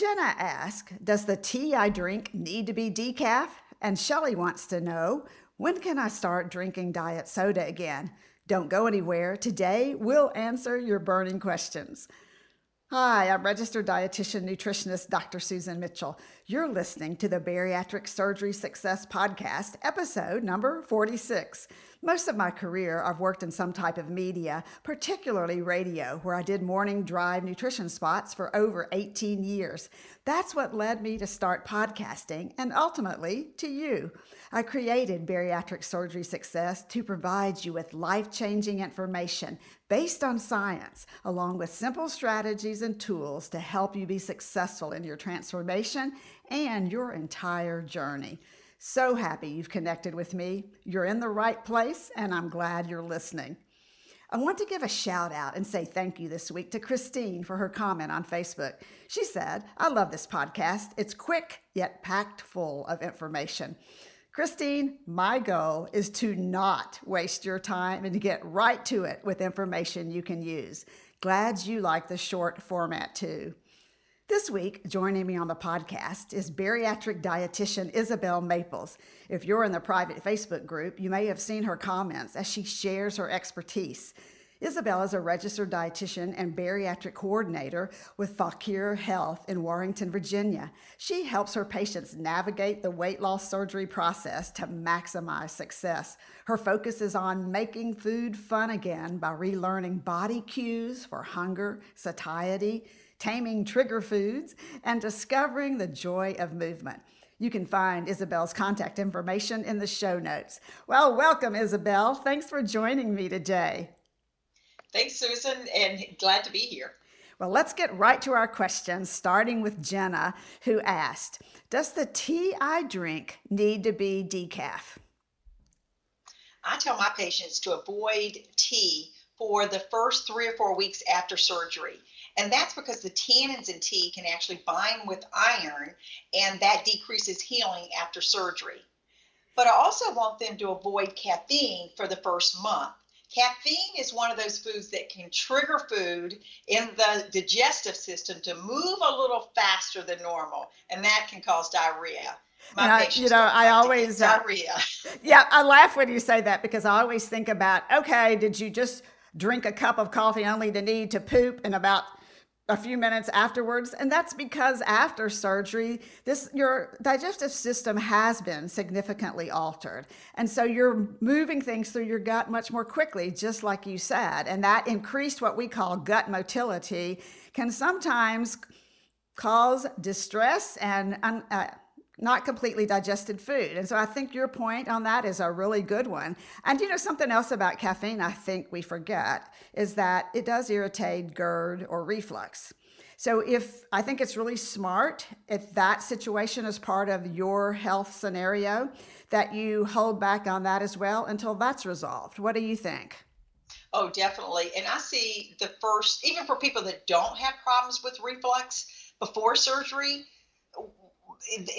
Jenna asks, Does the tea I drink need to be decaf? And Shelly wants to know, When can I start drinking diet soda again? Don't go anywhere. Today, we'll answer your burning questions. Hi, I'm registered dietitian nutritionist Dr. Susan Mitchell. You're listening to the Bariatric Surgery Success Podcast, episode number 46. Most of my career, I've worked in some type of media, particularly radio, where I did morning drive nutrition spots for over 18 years. That's what led me to start podcasting and ultimately to you. I created Bariatric Surgery Success to provide you with life changing information based on science, along with simple strategies and tools to help you be successful in your transformation and your entire journey. So happy you've connected with me. You're in the right place, and I'm glad you're listening. I want to give a shout out and say thank you this week to Christine for her comment on Facebook. She said, I love this podcast. It's quick yet packed full of information. Christine, my goal is to not waste your time and to get right to it with information you can use. Glad you like the short format too. This week, joining me on the podcast is bariatric dietitian Isabel Maples. If you're in the private Facebook group, you may have seen her comments as she shares her expertise. Isabel is a registered dietitian and bariatric coordinator with Fauquier Health in Warrenton, Virginia. She helps her patients navigate the weight loss surgery process to maximize success. Her focus is on making food fun again by relearning body cues for hunger, satiety, taming trigger foods, and discovering the joy of movement. You can find Isabel's contact information in the show notes. Well, welcome, Isabel. Thanks for joining me today. Thanks, Susan, and glad to be here. Well, let's get right to our questions, starting with Jenna, who asked Does the tea I drink need to be decaf? I tell my patients to avoid tea for the first three or four weeks after surgery. And that's because the tannins in tea can actually bind with iron, and that decreases healing after surgery. But I also want them to avoid caffeine for the first month. Caffeine is one of those foods that can trigger food in the digestive system to move a little faster than normal, and that can cause diarrhea. My I, you know, I always uh, diarrhea. yeah, I laugh when you say that because I always think about, okay, did you just drink a cup of coffee only to need to poop in about a few minutes afterwards and that's because after surgery this your digestive system has been significantly altered. And so you're moving things through your gut much more quickly just like you said and that increased what we call gut motility can sometimes cause distress and uh, not completely digested food. And so I think your point on that is a really good one. And you know, something else about caffeine I think we forget is that it does irritate GERD or reflux. So if I think it's really smart if that situation is part of your health scenario that you hold back on that as well until that's resolved. What do you think? Oh, definitely. And I see the first even for people that don't have problems with reflux before surgery,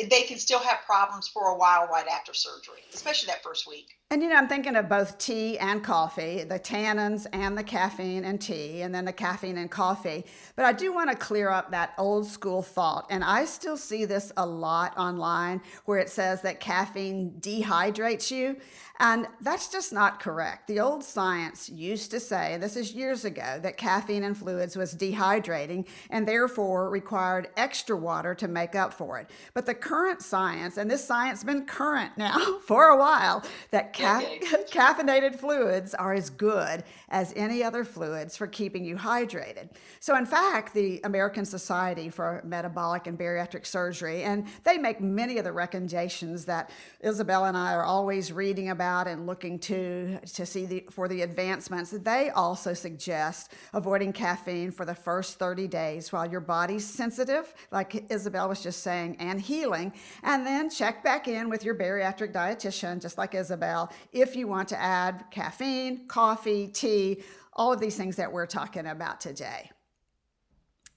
they can still have problems for a while right after surgery, especially that first week. And you know, I'm thinking of both tea and coffee, the tannins and the caffeine and tea, and then the caffeine and coffee. But I do want to clear up that old school thought. And I still see this a lot online where it says that caffeine dehydrates you. And that's just not correct. The old science used to say, and this is years ago, that caffeine in fluids was dehydrating and therefore required extra water to make up for it. But the current science, and this science has been current now for a while, that ca- caffeinated fluids are as good as any other fluids for keeping you hydrated. So, in fact, the American Society for Metabolic and Bariatric Surgery, and they make many of the recommendations that Isabel and I are always reading about and looking to to see the, for the advancements. They also suggest avoiding caffeine for the first 30 days while your body's sensitive, like Isabel was just saying, and healing, and then check back in with your bariatric dietitian, just like Isabel, if you want to add caffeine, coffee, tea, all of these things that we're talking about today.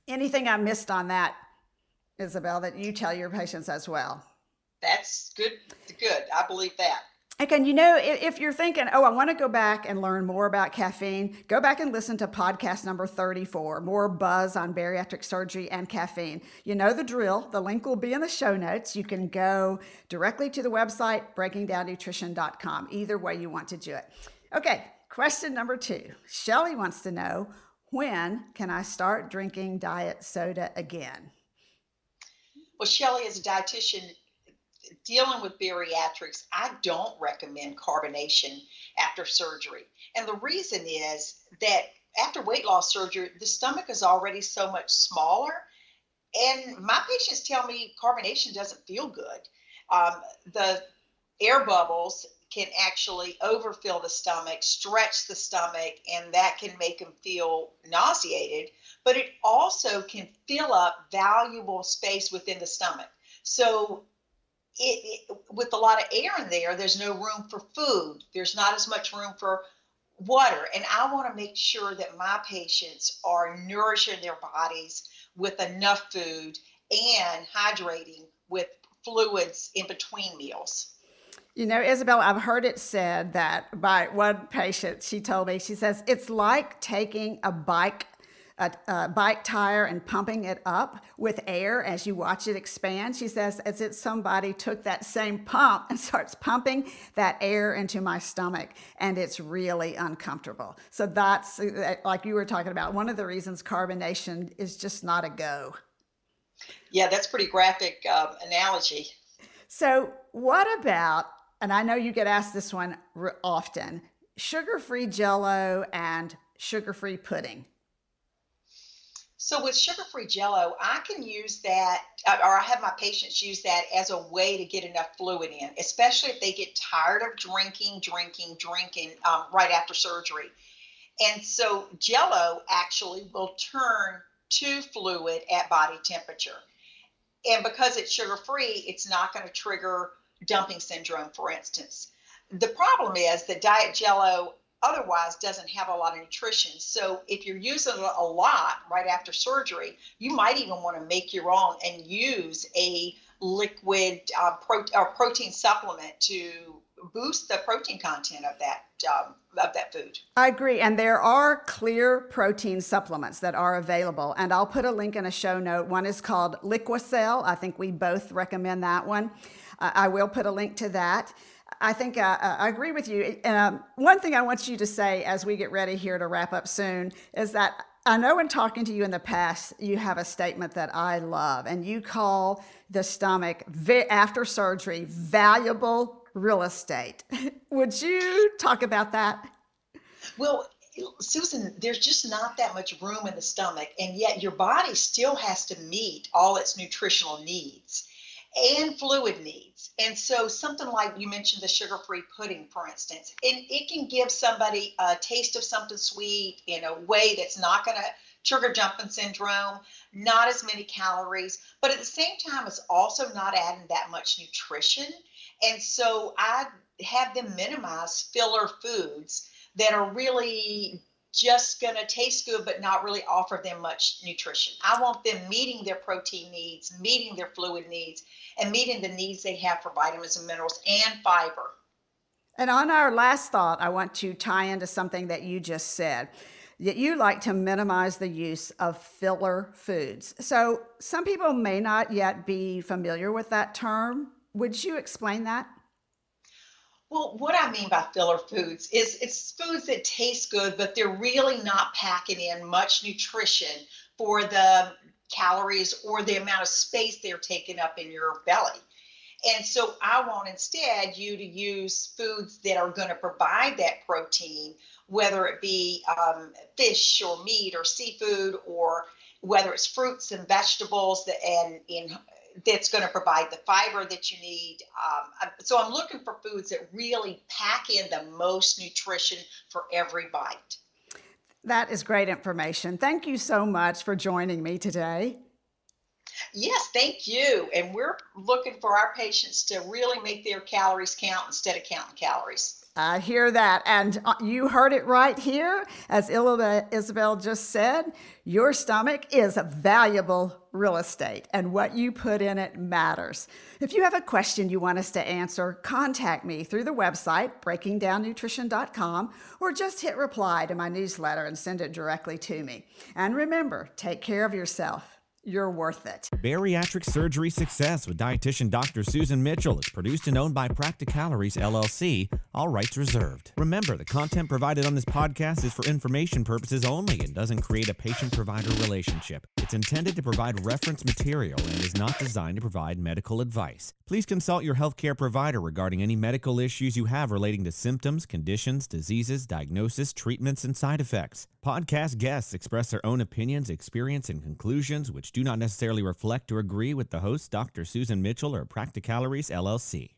Anything I missed on that, Isabel, that you tell your patients as well? That's good. Good. I believe that. Again, you know, if you're thinking, oh, I want to go back and learn more about caffeine, go back and listen to podcast number 34, more buzz on bariatric surgery and caffeine. You know the drill. The link will be in the show notes. You can go directly to the website, breakingdownnutrition.com, either way you want to do it. Okay, question number two. Shelly wants to know, when can I start drinking diet soda again? Well, Shelly, as a dietitian, dealing with bariatrics, I don't recommend carbonation after surgery. And the reason is that after weight loss surgery, the stomach is already so much smaller. And my patients tell me carbonation doesn't feel good. Um, the air bubbles can actually overfill the stomach, stretch the stomach, and that can make them feel nauseated. But it also can fill up valuable space within the stomach. So it, it, with a lot of air in there, there's no room for food. There's not as much room for water. And I want to make sure that my patients are nourishing their bodies with enough food and hydrating with fluids in between meals. You know, Isabel, I've heard it said that by one patient, she told me, she says, it's like taking a bike a, a, bike tire and pumping it up with air as you watch it expand. She says, as if somebody took that same pump and starts pumping that air into my stomach, and it's really uncomfortable. So that's uh, like you were talking about. One of the reasons carbonation is just not a go. Yeah, that's pretty graphic um, analogy. So, what about, and I know you get asked this one often, sugar free jello and sugar free pudding. So with sugar-free Jello, I can use that, uh, or I have my patients use that as a way to get enough fluid in, especially if they get tired of drinking, drinking, drinking um, right after surgery. And so Jello actually will turn to fluid at body temperature. And because it's sugar-free, it's not going to trigger dumping syndrome, for instance. The problem is that diet Jello otherwise doesn't have a lot of nutrition. So if you're using a lot right after surgery, you might even want to make your own and use a liquid uh, pro- or protein supplement to boost the protein content of that um, of that food. I agree, and there are clear protein supplements that are available, and I'll put a link in a show note. One is called LiquiCel. I think we both recommend that one. Uh, I will put a link to that. I think uh, I agree with you. Um, one thing I want you to say as we get ready here to wrap up soon is that I know in talking to you in the past, you have a statement that I love, and you call the stomach after surgery valuable real estate. Would you talk about that? Well, Susan, there's just not that much room in the stomach, and yet your body still has to meet all its nutritional needs and fluid needs. And so, something like you mentioned the sugar free pudding, for instance, and it can give somebody a taste of something sweet in a way that's not going to trigger dumping syndrome, not as many calories, but at the same time, it's also not adding that much nutrition. And so, I have them minimize filler foods that are really just going to taste good but not really offer them much nutrition. I want them meeting their protein needs, meeting their fluid needs, and meeting the needs they have for vitamins and minerals and fiber. And on our last thought, I want to tie into something that you just said that you like to minimize the use of filler foods. So, some people may not yet be familiar with that term. Would you explain that? Well, what I mean by filler foods is it's foods that taste good, but they're really not packing in much nutrition for the calories or the amount of space they're taking up in your belly. And so I want instead you to use foods that are going to provide that protein, whether it be um, fish or meat or seafood, or whether it's fruits and vegetables and in that's going to provide the fiber that you need. Um, so I'm looking for foods that really pack in the most nutrition for every bite. That is great information. Thank you so much for joining me today. Yes, thank you. And we're looking for our patients to really make their calories count instead of counting calories. I hear that. And uh, you heard it right here. As Isabel just said, your stomach is a valuable real estate, and what you put in it matters. If you have a question you want us to answer, contact me through the website, breakingdownnutrition.com, or just hit reply to my newsletter and send it directly to me. And remember, take care of yourself. You're worth it. Bariatric Surgery Success with dietitian Dr. Susan Mitchell is produced and owned by Practicalories LLC, all rights reserved. Remember, the content provided on this podcast is for information purposes only and doesn't create a patient provider relationship. It's intended to provide reference material and is not designed to provide medical advice. Please consult your healthcare provider regarding any medical issues you have relating to symptoms, conditions, diseases, diagnosis, treatments, and side effects. Podcast guests express their own opinions, experience, and conclusions, which do not necessarily reflect or agree with the host, Dr. Susan Mitchell or Practicalories LLC.